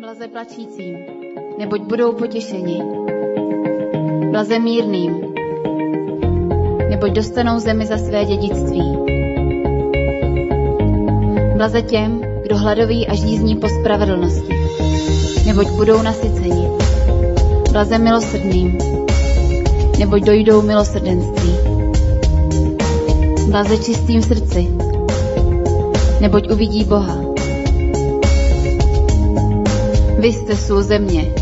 Blaze plačícím, neboť budou potěšeni. Blaze mírným, neboť dostanou zemi za své dědictví. Blaze těm, kdo hladoví a žízní po spravedlnosti, neboť budou nasyceni. Blaze milosrdným, neboť dojdou milosrdenství. Blaze čistým srdci, neboť uvidí Boha. Vy jste sůl země.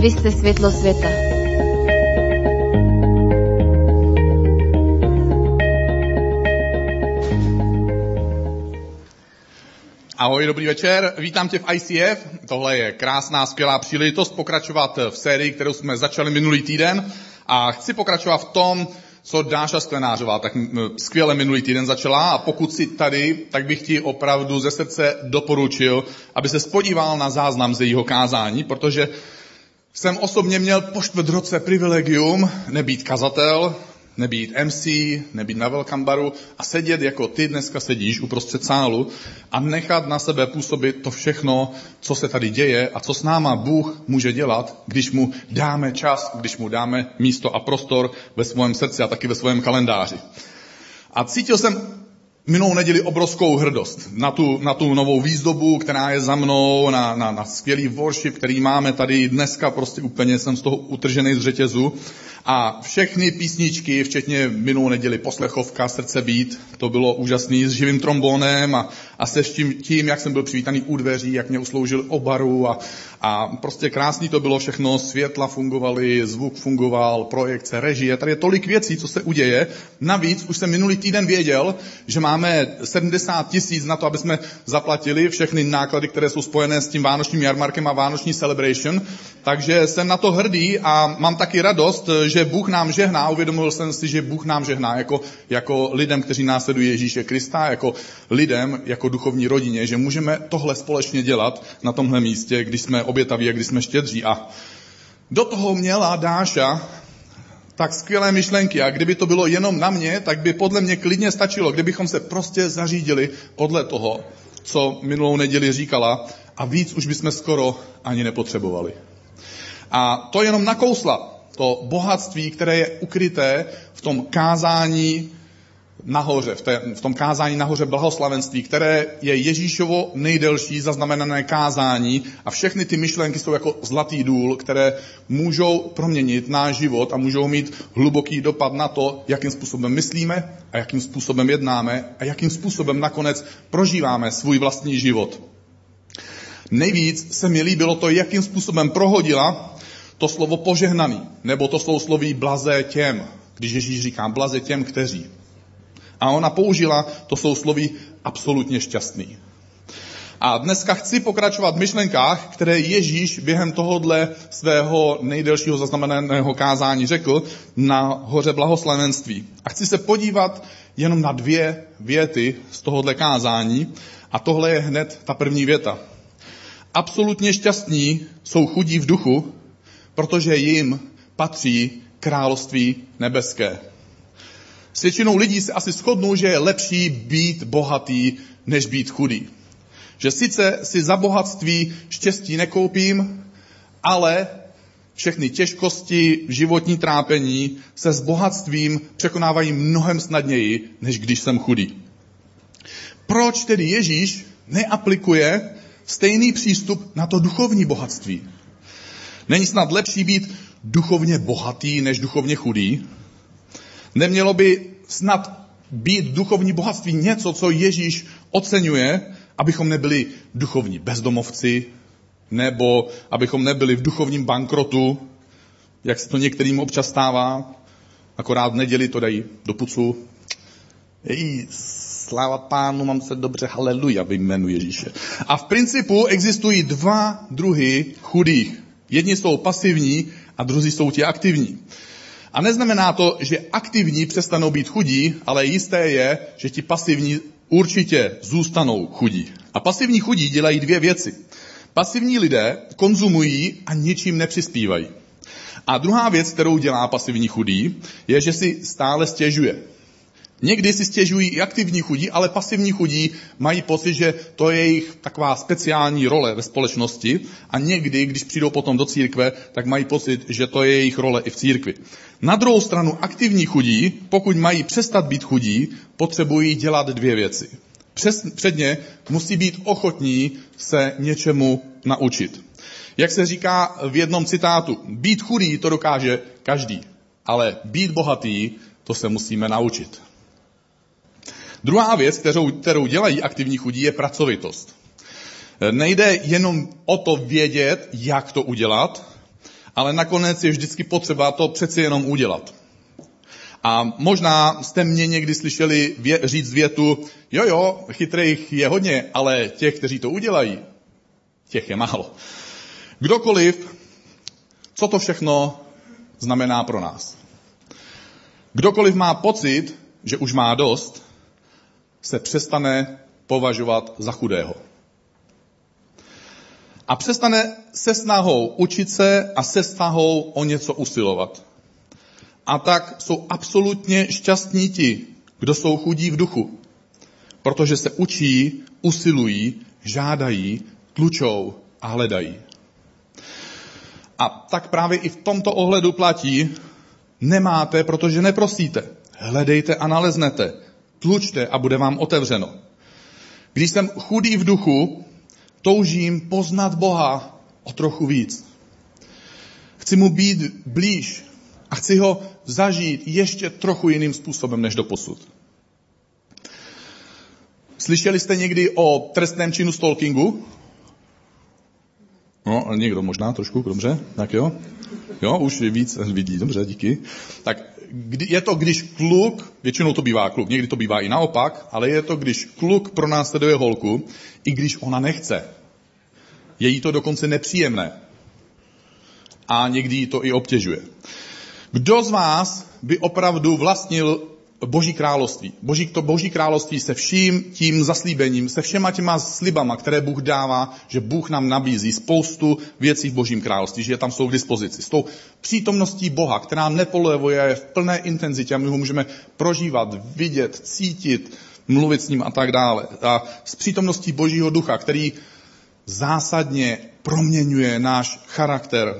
Vy jste světlo světa. Ahoj, dobrý večer. Vítám tě v ICF. Tohle je krásná, skvělá příležitost pokračovat v sérii, kterou jsme začali minulý týden. A chci pokračovat v tom, co Dáša Sklenářová tak skvěle minulý týden začala a pokud si tady, tak bych ti opravdu ze srdce doporučil, aby se spodíval na záznam z jejího kázání, protože jsem osobně měl po čtvrt roce privilegium nebýt kazatel, nebýt MC, nebýt na welcome baru a sedět jako ty dneska sedíš uprostřed sálu a nechat na sebe působit to všechno, co se tady děje a co s náma Bůh může dělat, když mu dáme čas, když mu dáme místo a prostor ve svém srdci a taky ve svém kalendáři. A cítil jsem minulou neděli obrovskou hrdost na tu, na tu novou výzdobu, která je za mnou, na, na, na skvělý worship, který máme tady dneska, prostě úplně jsem z toho utržený z řetězu. A všechny písničky, včetně minulou neděli poslechovka Srdce být, to bylo úžasný s živým trombónem a, a se tím, tím, jak jsem byl přivítaný u dveří, jak mě usloužil obaru a, a prostě krásný to bylo všechno, světla fungovaly, zvuk fungoval, projekce, režie, tady je tolik věcí, co se uděje. Navíc už jsem minulý týden věděl, že máme 70 tisíc na to, aby jsme zaplatili všechny náklady, které jsou spojené s tím vánočním jarmarkem a vánoční celebration, takže jsem na to hrdý a mám taky radost, že Bůh nám žehná, uvědomil jsem si, že Bůh nám žehná jako, jako lidem, kteří následují Ježíše Krista, jako lidem, jako duchovní rodině, že můžeme tohle společně dělat na tomhle místě, když jsme obětaví a když jsme štědří. A do toho měla Dáša tak skvělé myšlenky a kdyby to bylo jenom na mě, tak by podle mě klidně stačilo, kdybychom se prostě zařídili podle toho, co minulou neděli říkala a víc už bychom skoro ani nepotřebovali. A to jenom nakousla to bohatství, které je ukryté v tom kázání nahoře, v, té, v tom kázání nahoře blahoslavenství, které je Ježíšovo nejdelší zaznamenané kázání a všechny ty myšlenky jsou jako zlatý důl, které můžou proměnit náš život a můžou mít hluboký dopad na to, jakým způsobem myslíme a jakým způsobem jednáme a jakým způsobem nakonec prožíváme svůj vlastní život. Nejvíc se mi líbilo to, jakým způsobem prohodila to slovo požehnaný, nebo to slovo sloví blaze těm, když Ježíš říká blaze těm, kteří. A ona použila to sousloví absolutně šťastný. A dneska chci pokračovat v myšlenkách, které Ježíš během tohohle svého nejdelšího zaznamenaného kázání řekl na hoře blahoslavenství. A chci se podívat jenom na dvě věty z tohohle kázání. A tohle je hned ta první věta. Absolutně šťastní jsou chudí v duchu, protože jim patří království nebeské. S většinou lidí se asi shodnou, že je lepší být bohatý, než být chudý. Že sice si za bohatství štěstí nekoupím, ale všechny těžkosti, životní trápení se s bohatstvím překonávají mnohem snadněji, než když jsem chudý. Proč tedy Ježíš neaplikuje stejný přístup na to duchovní bohatství? Není snad lepší být duchovně bohatý, než duchovně chudý? Nemělo by snad být duchovní bohatství něco, co Ježíš oceňuje, abychom nebyli duchovní bezdomovci, nebo abychom nebyli v duchovním bankrotu, jak se to některým občas stává, akorát v neděli to dají do pucu. Ej, sláva pánu, mám se dobře, haleluja, ve Ježíše. A v principu existují dva druhy chudých. Jedni jsou pasivní a druzí jsou ti aktivní. A neznamená to, že aktivní přestanou být chudí, ale jisté je, že ti pasivní určitě zůstanou chudí. A pasivní chudí dělají dvě věci. Pasivní lidé konzumují a ničím nepřispívají. A druhá věc, kterou dělá pasivní chudý, je, že si stále stěžuje. Někdy si stěžují i aktivní chudí, ale pasivní chudí mají pocit, že to je jejich taková speciální role ve společnosti a někdy, když přijdou potom do církve, tak mají pocit, že to je jejich role i v církvi. Na druhou stranu aktivní chudí, pokud mají přestat být chudí, potřebují dělat dvě věci. Přes, předně musí být ochotní se něčemu naučit. Jak se říká v jednom citátu, být chudý to dokáže každý, ale být bohatý to se musíme naučit. Druhá věc, kterou, kterou dělají aktivní chudí, je pracovitost. Nejde jenom o to vědět, jak to udělat, ale nakonec je vždycky potřeba to přeci jenom udělat. A možná jste mě někdy slyšeli vě, říct větu, jo jo, chytrých je hodně, ale těch, kteří to udělají, těch je málo. Kdokoliv, co to všechno znamená pro nás. Kdokoliv má pocit, že už má dost, se přestane považovat za chudého. A přestane se snahou učit se a se snahou o něco usilovat. A tak jsou absolutně šťastní ti, kdo jsou chudí v duchu, protože se učí, usilují, žádají, tlučou a hledají. A tak právě i v tomto ohledu platí, nemáte, protože neprosíte. Hledejte a naleznete. Tlučte a bude vám otevřeno. Když jsem chudý v duchu, toužím poznat Boha o trochu víc. Chci mu být blíž a chci ho zažít ještě trochu jiným způsobem než do posud. Slyšeli jste někdy o trestném činu stalkingu? No, někdo možná trošku, dobře, tak jo. Jo, už víc vidí, dobře, díky. Tak je to, když kluk, většinou to bývá kluk, někdy to bývá i naopak, ale je to, když kluk pronásleduje holku, i když ona nechce. Je jí to dokonce nepříjemné. A někdy jí to i obtěžuje. Kdo z vás by opravdu vlastnil Boží království. Boží, to Boží království se vším tím zaslíbením, se všema těma slibama, které Bůh dává, že Bůh nám nabízí spoustu věcí v Božím království, že tam jsou k dispozici. S tou přítomností Boha, která nepolevuje, je v plné intenzitě a my ho můžeme prožívat, vidět, cítit, mluvit s ním a tak dále. A s přítomností Božího ducha, který zásadně proměňuje náš charakter.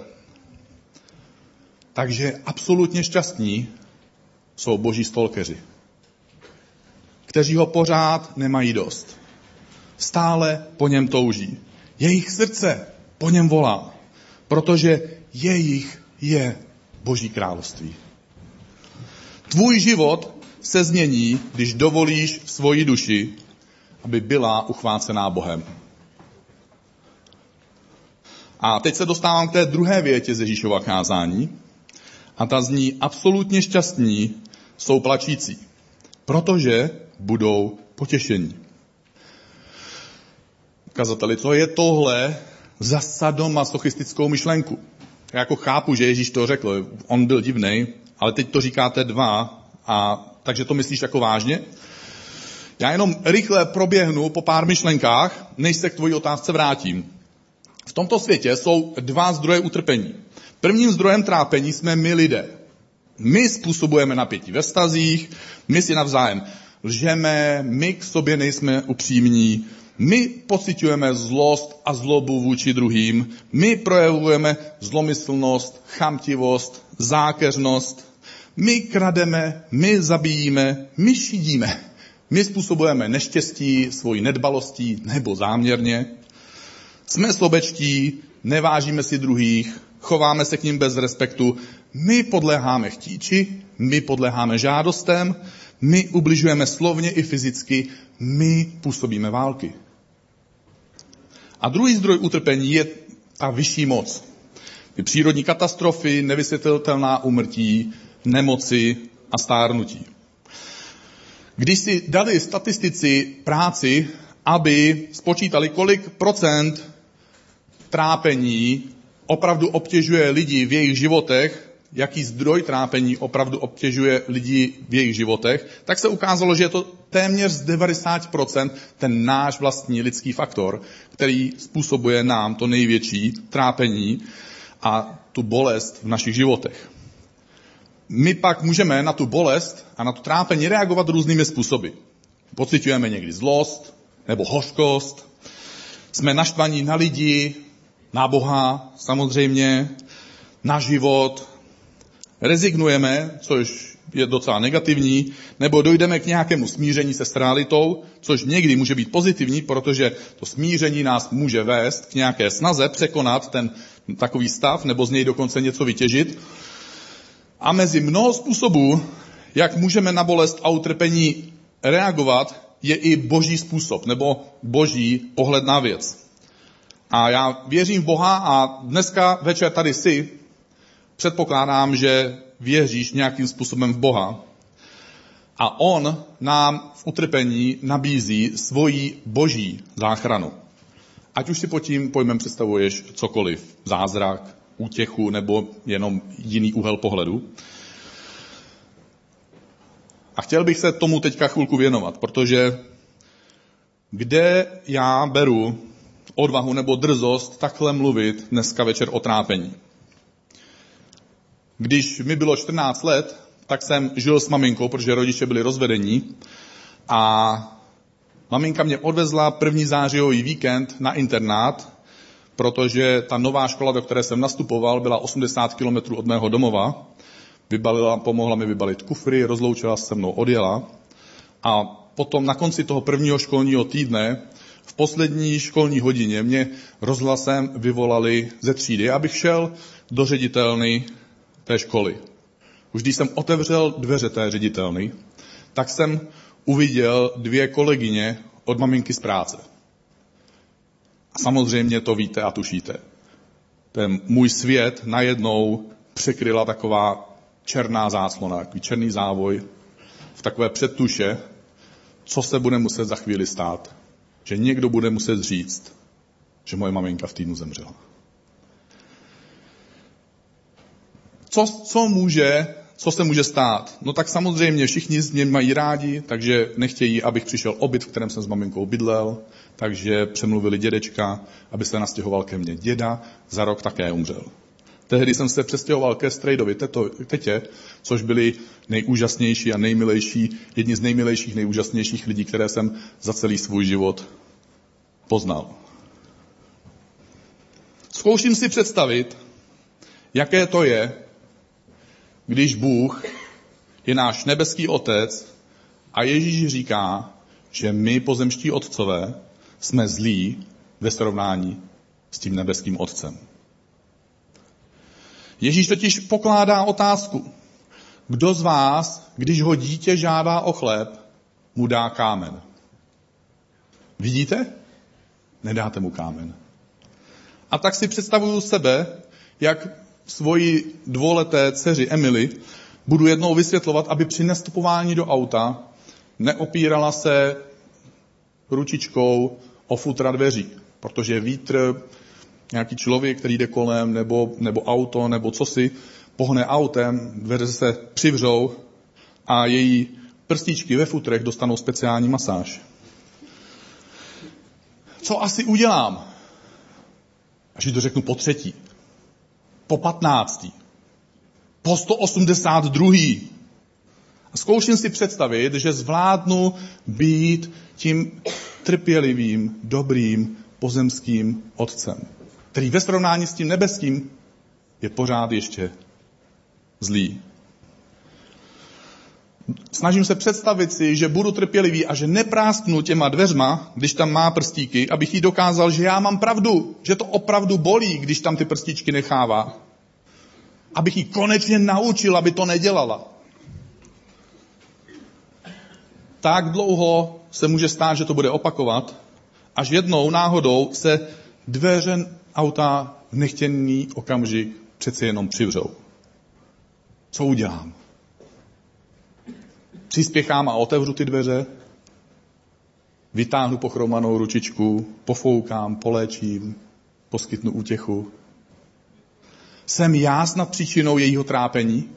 Takže absolutně šťastní jsou boží stolkeři, kteří ho pořád nemají dost. Stále po něm touží. Jejich srdce po něm volá, protože jejich je Boží království. Tvůj život se změní, když dovolíš svoji duši, aby byla uchvácená Bohem. A teď se dostávám k té druhé větě z Ježíšova kázání. A ta zní absolutně šťastní jsou plačící, protože budou potěšení. Kazateli, co je tohle za sadomasochistickou myšlenku? Já jako chápu, že Ježíš to řekl, on byl divný, ale teď to říkáte dva, a takže to myslíš jako vážně? Já jenom rychle proběhnu po pár myšlenkách, než se k tvojí otázce vrátím. V tomto světě jsou dva zdroje utrpení. Prvním zdrojem trápení jsme my lidé. My způsobujeme napětí ve stazích, my si navzájem lžeme, my k sobě nejsme upřímní, my pocitujeme zlost a zlobu vůči druhým, my projevujeme zlomyslnost, chamtivost, zákeřnost, my krademe, my zabíjíme, my šidíme. My způsobujeme neštěstí svojí nedbalostí nebo záměrně. Jsme slobečtí, nevážíme si druhých, chováme se k ním bez respektu, my podléháme chtíči, my podléháme žádostem, my ubližujeme slovně i fyzicky, my působíme války. A druhý zdroj utrpení je ta vyšší moc. Ty přírodní katastrofy, nevysvětlitelná umrtí, nemoci a stárnutí. Když si dali statistici práci, aby spočítali, kolik procent trápení opravdu obtěžuje lidi v jejich životech, jaký zdroj trápení opravdu obtěžuje lidi v jejich životech, tak se ukázalo, že je to téměř z 90% ten náš vlastní lidský faktor, který způsobuje nám to největší trápení a tu bolest v našich životech. my pak můžeme na tu bolest a na to trápení reagovat různými způsoby. Pocitujeme někdy zlost nebo hořkost, jsme naštvaní na lidi, na Boha samozřejmě, na život, rezignujeme, což je docela negativní, nebo dojdeme k nějakému smíření se strálitou, což někdy může být pozitivní, protože to smíření nás může vést k nějaké snaze překonat ten takový stav, nebo z něj dokonce něco vytěžit. A mezi mnoho způsobů, jak můžeme na bolest a utrpení reagovat, je i boží způsob, nebo boží pohled na věc. A já věřím v Boha a dneska večer tady si předpokládám, že věříš nějakým způsobem v Boha. A On nám v utrpení nabízí svoji boží záchranu. Ať už si pod tím pojmem představuješ cokoliv, zázrak, útěchu nebo jenom jiný úhel pohledu. A chtěl bych se tomu teďka chvilku věnovat, protože kde já beru odvahu nebo drzost takhle mluvit dneska večer o trápení. Když mi bylo 14 let, tak jsem žil s maminkou, protože rodiče byli rozvedení a maminka mě odvezla první zářijový víkend na internát, protože ta nová škola, do které jsem nastupoval, byla 80 kilometrů od mého domova. Vybalila, pomohla mi vybalit kufry, rozloučila se mnou, odjela. A potom na konci toho prvního školního týdne v poslední školní hodině mě rozhlasem vyvolali ze třídy, abych šel do ředitelny té školy. Už když jsem otevřel dveře té ředitelny, tak jsem uviděl dvě kolegyně od maminky z práce. A samozřejmě to víte a tušíte. Ten můj svět najednou překryla taková černá záclona, takový černý závoj v takové předtuše, co se bude muset za chvíli stát. Že někdo bude muset říct, že moje maminka v týdnu zemřela. Co, co může, co se může stát? No tak samozřejmě všichni z mě mají rádi, takže nechtějí, abych přišel obyt, v kterém jsem s maminkou bydlel, takže přemluvili dědečka, aby se nastěhoval ke mně děda, za rok také umřel. Tehdy jsem se přestěhoval ke Strejdovi teto, tetě, což byli nejúžasnější a nejmilejší, jedni z nejmilejších, nejúžasnějších lidí, které jsem za celý svůj život poznal. Zkouším si představit, jaké to je, když Bůh je náš nebeský otec a Ježíš říká, že my, pozemští otcové, jsme zlí ve srovnání s tím nebeským otcem. Ježíš totiž pokládá otázku. Kdo z vás, když ho dítě žádá o chléb, mu dá kámen? Vidíte? Nedáte mu kámen. A tak si představuju sebe, jak svoji dvouleté dceři Emily budu jednou vysvětlovat, aby při nastupování do auta neopírala se ručičkou o futra dveří, protože vítr, nějaký člověk, který jde kolem, nebo, nebo auto, nebo co si, pohne autem, dveře se přivřou a její prstíčky ve futrech dostanou speciální masáž. Co asi udělám? Až to řeknu po třetí po 15. Po 182. A zkouším si představit, že zvládnu být tím trpělivým, dobrým, pozemským otcem, který ve srovnání s tím nebeským je pořád ještě zlý. Snažím se představit si, že budu trpělivý a že neprásknu těma dveřma, když tam má prstíky, abych jí dokázal, že já mám pravdu, že to opravdu bolí, když tam ty prstíčky nechává. Abych jí konečně naučil, aby to nedělala. Tak dlouho se může stát, že to bude opakovat, až jednou náhodou se dveře auta v nechtěný okamžik přeci jenom přivřou. Co udělám? Přispěchám a otevřu ty dveře, vytáhnu pochromanou ručičku, pofoukám, poléčím, poskytnu útěchu. Jsem já snad příčinou jejího trápení?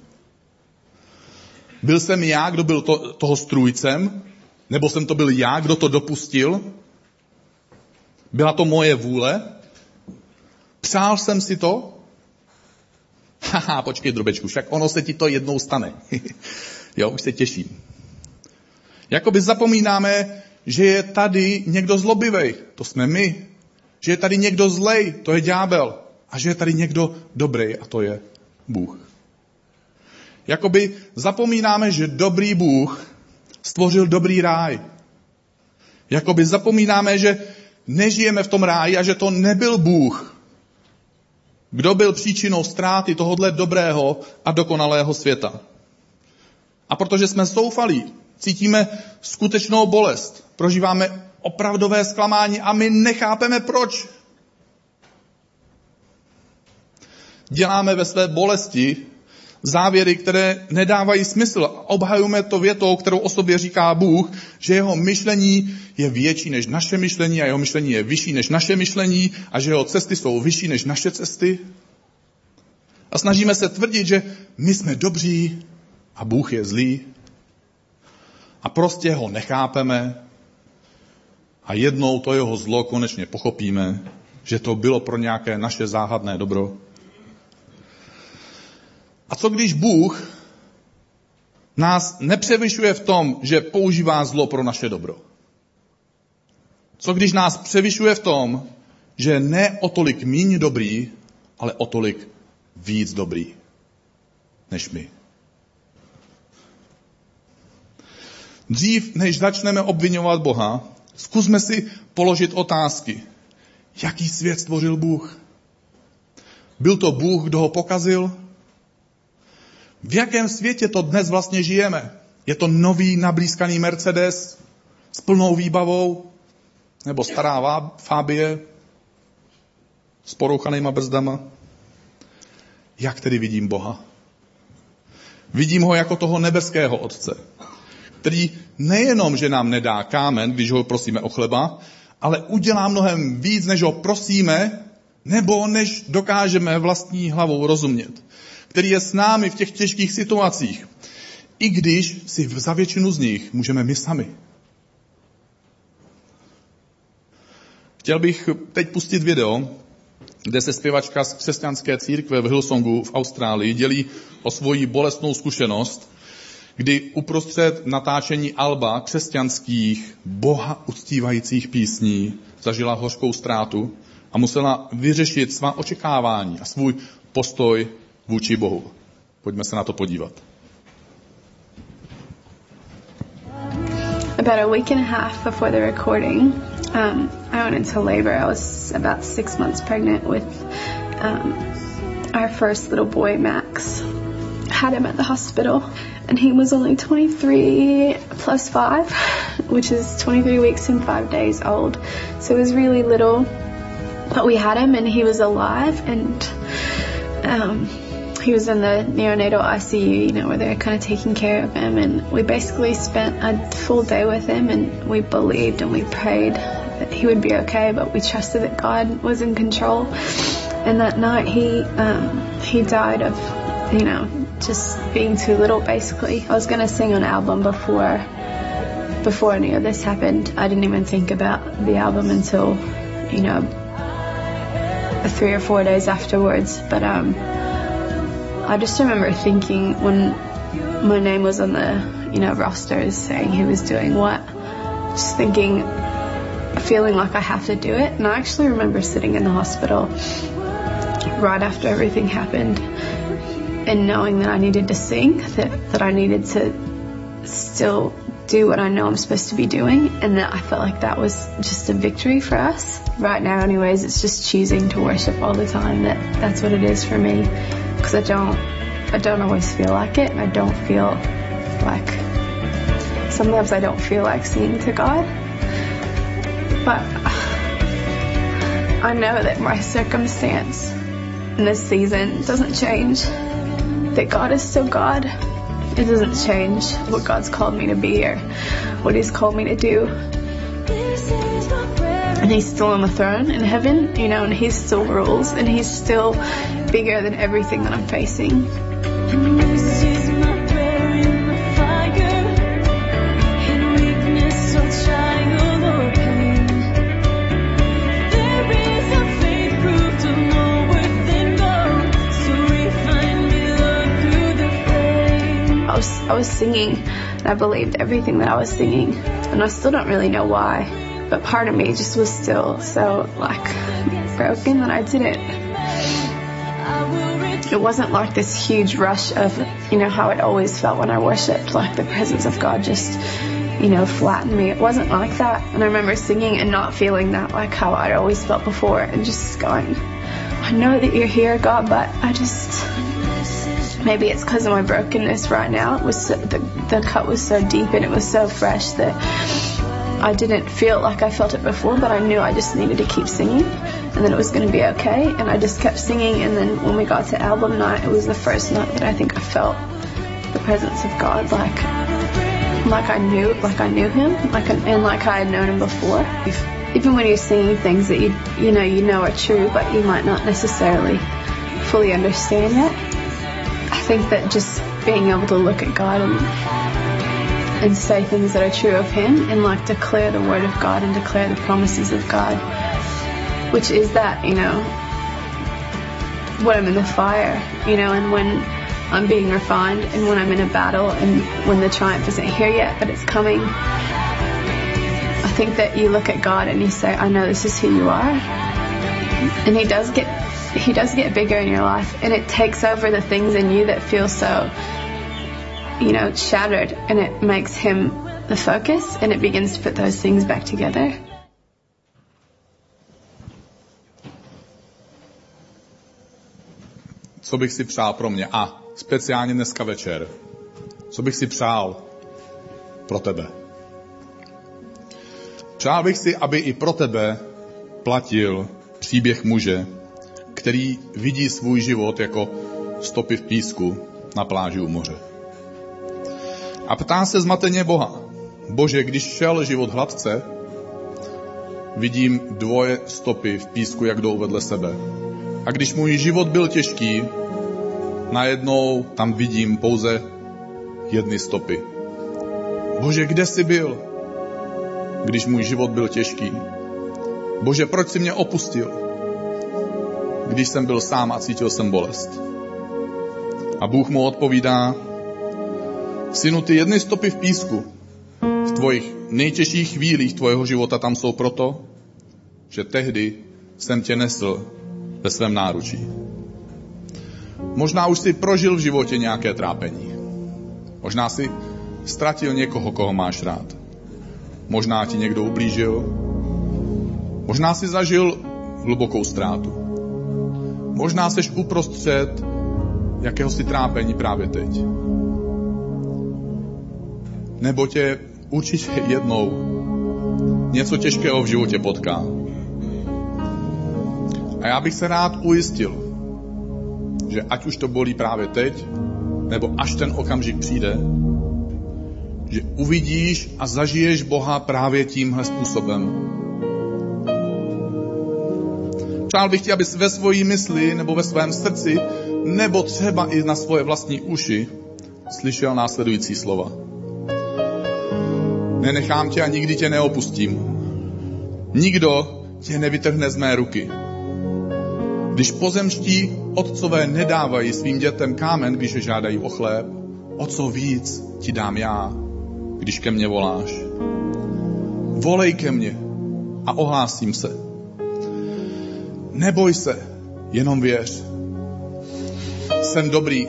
Byl jsem já, kdo byl to, toho strůjcem? Nebo jsem to byl já, kdo to dopustil? Byla to moje vůle? Přál jsem si to? Haha, počkej, drobečku, však ono se ti to jednou stane. jo, už se těším. Jakoby zapomínáme, že je tady někdo zlobivý, to jsme my. Že je tady někdo zlej, to je ďábel. A že je tady někdo dobrý, a to je Bůh. Jakoby zapomínáme, že dobrý Bůh stvořil dobrý ráj. Jakoby zapomínáme, že nežijeme v tom ráji a že to nebyl Bůh, kdo byl příčinou ztráty tohohle dobrého a dokonalého světa. A protože jsme soufalí, cítíme skutečnou bolest, prožíváme opravdové zklamání a my nechápeme proč. Děláme ve své bolesti závěry, které nedávají smysl. Obhajujeme to větou, kterou o sobě říká Bůh, že jeho myšlení je větší než naše myšlení a jeho myšlení je vyšší než naše myšlení a že jeho cesty jsou vyšší než naše cesty. A snažíme se tvrdit, že my jsme dobří a Bůh je zlý. A prostě ho nechápeme a jednou to jeho zlo konečně pochopíme, že to bylo pro nějaké naše záhadné dobro. A co když Bůh nás nepřevyšuje v tom, že používá zlo pro naše dobro? Co když nás převyšuje v tom, že ne o tolik míň dobrý, ale o tolik víc dobrý než my? Dřív, než začneme obvinovat Boha, zkusme si položit otázky. Jaký svět stvořil Bůh? Byl to Bůh, kdo ho pokazil? V jakém světě to dnes vlastně žijeme? Je to nový nablízkaný Mercedes s plnou výbavou? Nebo stará Fábie s porouchanýma brzdama? Jak tedy vidím Boha? Vidím ho jako toho nebeského Otce, který nejenom, že nám nedá kámen, když ho prosíme o chleba, ale udělá mnohem víc, než ho prosíme, nebo než dokážeme vlastní hlavou rozumět který je s námi v těch těžkých situacích, i když si za většinu z nich můžeme my sami. Chtěl bych teď pustit video, kde se zpěvačka z křesťanské církve v Hillsongu v Austrálii dělí o svoji bolestnou zkušenost, kdy uprostřed natáčení alba křesťanských, boha uctívajících písní zažila hořkou ztrátu a musela vyřešit svá očekávání a svůj postoj vůči Bohu. Pojďme se na to podívat. About a week and a half before the recording, um, I went into labor. I was about six months pregnant with um, our first little boy, Max. Had him at the hospital, and he was only 23 plus five, which is 23 weeks and five days old. So he was really little, but we had him, and he was alive, and um, he was in the neonatal ICU, you know, where they're kind of taking care of him. And we basically spent a full day with him and we believed and we prayed that he would be okay, but we trusted that God was in control. And that night he, um, he died of, you know, just being too little basically. I was going to sing an album before, before any of this happened. I didn't even think about the album until, you know, three or four days afterwards. But, um, I just remember thinking when my name was on the, you know, rosters saying who was doing what, just thinking, feeling like I have to do it. And I actually remember sitting in the hospital right after everything happened and knowing that I needed to sing, that, that I needed to still do what I know I'm supposed to be doing. And that I felt like that was just a victory for us. Right now, anyways, it's just choosing to worship all the time. That that's what it is for me because I don't I don't always feel like it I don't feel like sometimes I don't feel like singing to God. But I know that my circumstance in this season doesn't change. That God is still God. It doesn't change what God's called me to be or what he's called me to do. And he's still on the throne in heaven, you know, and he still rules and he's still bigger than everything that I'm facing. I was, I was singing and I believed everything that I was singing and I still don't really know why but part of me just was still so like broken that I didn't wasn't like this huge rush of, you know, how it always felt when I worshipped, like the presence of God just, you know, flattened me. It wasn't like that. And I remember singing and not feeling that like how I'd always felt before and just going, I know that you're here, God, but I just, maybe it's because of my brokenness right now. It was so, the, the cut was so deep and it was so fresh that I didn't feel like I felt it before, but I knew I just needed to keep singing and then it was going to be okay. And I just kept singing. And then when we got to album night, it was the first night that I think I felt the presence of God, like like I knew, like I knew Him, like and like I had known Him before. Even when you're singing things that you you know you know are true, but you might not necessarily fully understand yet. I think that just being able to look at God and and say things that are true of Him and like declare the Word of God and declare the promises of God which is that, you know, when I'm in the fire, you know, and when I'm being refined and when I'm in a battle and when the triumph isn't here yet, but it's coming. I think that you look at God and you say, I know this is who you are. And he does get he does get bigger in your life and it takes over the things in you that feel so you know, shattered and it makes him the focus and it begins to put those things back together. co bych si přál pro mě a speciálně dneska večer, co bych si přál pro tebe. Přál bych si, aby i pro tebe platil příběh muže, který vidí svůj život jako stopy v písku na pláži u moře. A ptá se zmateně Boha. Bože, když šel život hladce, vidím dvoje stopy v písku, jak jdou vedle sebe. A když můj život byl těžký, najednou tam vidím pouze jedny stopy. Bože, kde jsi byl, když můj život byl těžký? Bože, proč jsi mě opustil, když jsem byl sám a cítil jsem bolest? A Bůh mu odpovídá, synu, ty jedny stopy v písku, v tvojich nejtěžších chvílích tvojho života tam jsou proto, že tehdy jsem tě nesl ve svém náručí. Možná už si prožil v životě nějaké trápení. Možná si ztratil někoho, koho máš rád. Možná ti někdo ublížil. Možná si zažil hlubokou ztrátu. Možná seš uprostřed jakéhosi trápení právě teď. Nebo tě určitě jednou něco těžkého v životě potká. A já bych se rád ujistil, že ať už to bolí právě teď, nebo až ten okamžik přijde, že uvidíš a zažiješ Boha právě tímhle způsobem. Přál bych ti, abys ve svojí mysli nebo ve svém srdci, nebo třeba i na svoje vlastní uši, slyšel následující slova. Nenechám tě a nikdy tě neopustím. Nikdo tě nevytrhne z mé ruky. Když pozemští otcové nedávají svým dětem kámen, když je žádají o chléb, o co víc ti dám já, když ke mně voláš. Volej ke mně a ohlásím se. Neboj se, jenom věř. Jsem dobrý,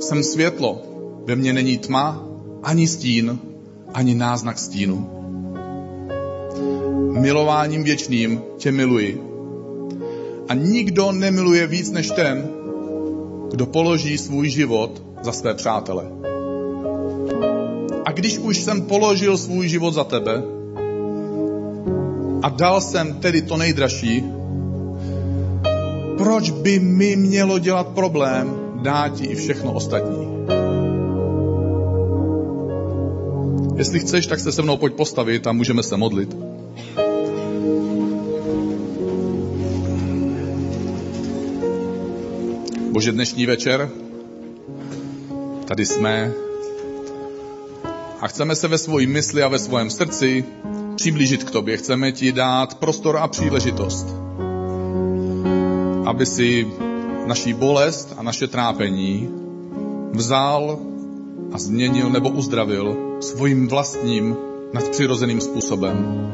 jsem světlo, ve mně není tma, ani stín, ani náznak stínu. Milováním věčným tě miluji a nikdo nemiluje víc než ten, kdo položí svůj život za své přátele. A když už jsem položil svůj život za tebe a dal jsem tedy to nejdražší, proč by mi mělo dělat problém dát ti i všechno ostatní? Jestli chceš, tak se se mnou pojď postavit a můžeme se modlit. Bože, dnešní večer tady jsme a chceme se ve svojí mysli a ve svém srdci přiblížit k tobě. Chceme ti dát prostor a příležitost, aby si naší bolest a naše trápení vzal a změnil nebo uzdravil svým vlastním nadpřirozeným způsobem.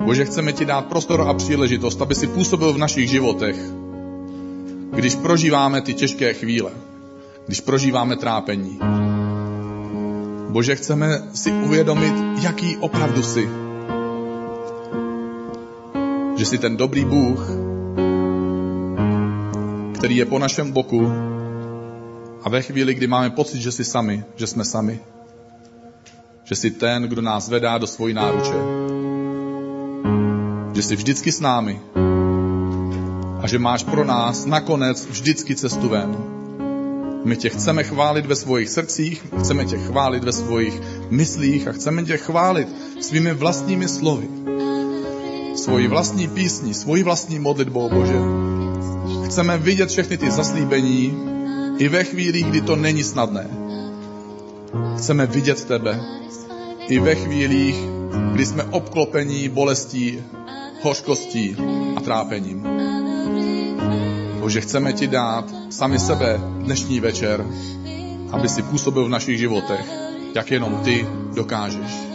Bože, chceme ti dát prostor a příležitost, aby si působil v našich životech, když prožíváme ty těžké chvíle, když prožíváme trápení. Bože, chceme si uvědomit, jaký opravdu jsi. Že jsi ten dobrý Bůh, který je po našem boku a ve chvíli, kdy máme pocit, že jsi sami, že jsme sami, že jsi ten, kdo nás vedá do svojí náruče, že jsi vždycky s námi a že máš pro nás nakonec vždycky cestu ven. My tě chceme chválit ve svých srdcích, chceme tě chválit ve svých myslích a chceme tě chválit svými vlastními slovy. Svoji vlastní písní, svoji vlastní modlitbou, Bože. Chceme vidět všechny ty zaslíbení i ve chvíli, kdy to není snadné. Chceme vidět tebe i ve chvílích, kdy jsme obklopení bolestí, hořkostí a trápením. Bože, chceme ti dát sami sebe dnešní večer, aby si působil v našich životech, jak jenom ty dokážeš.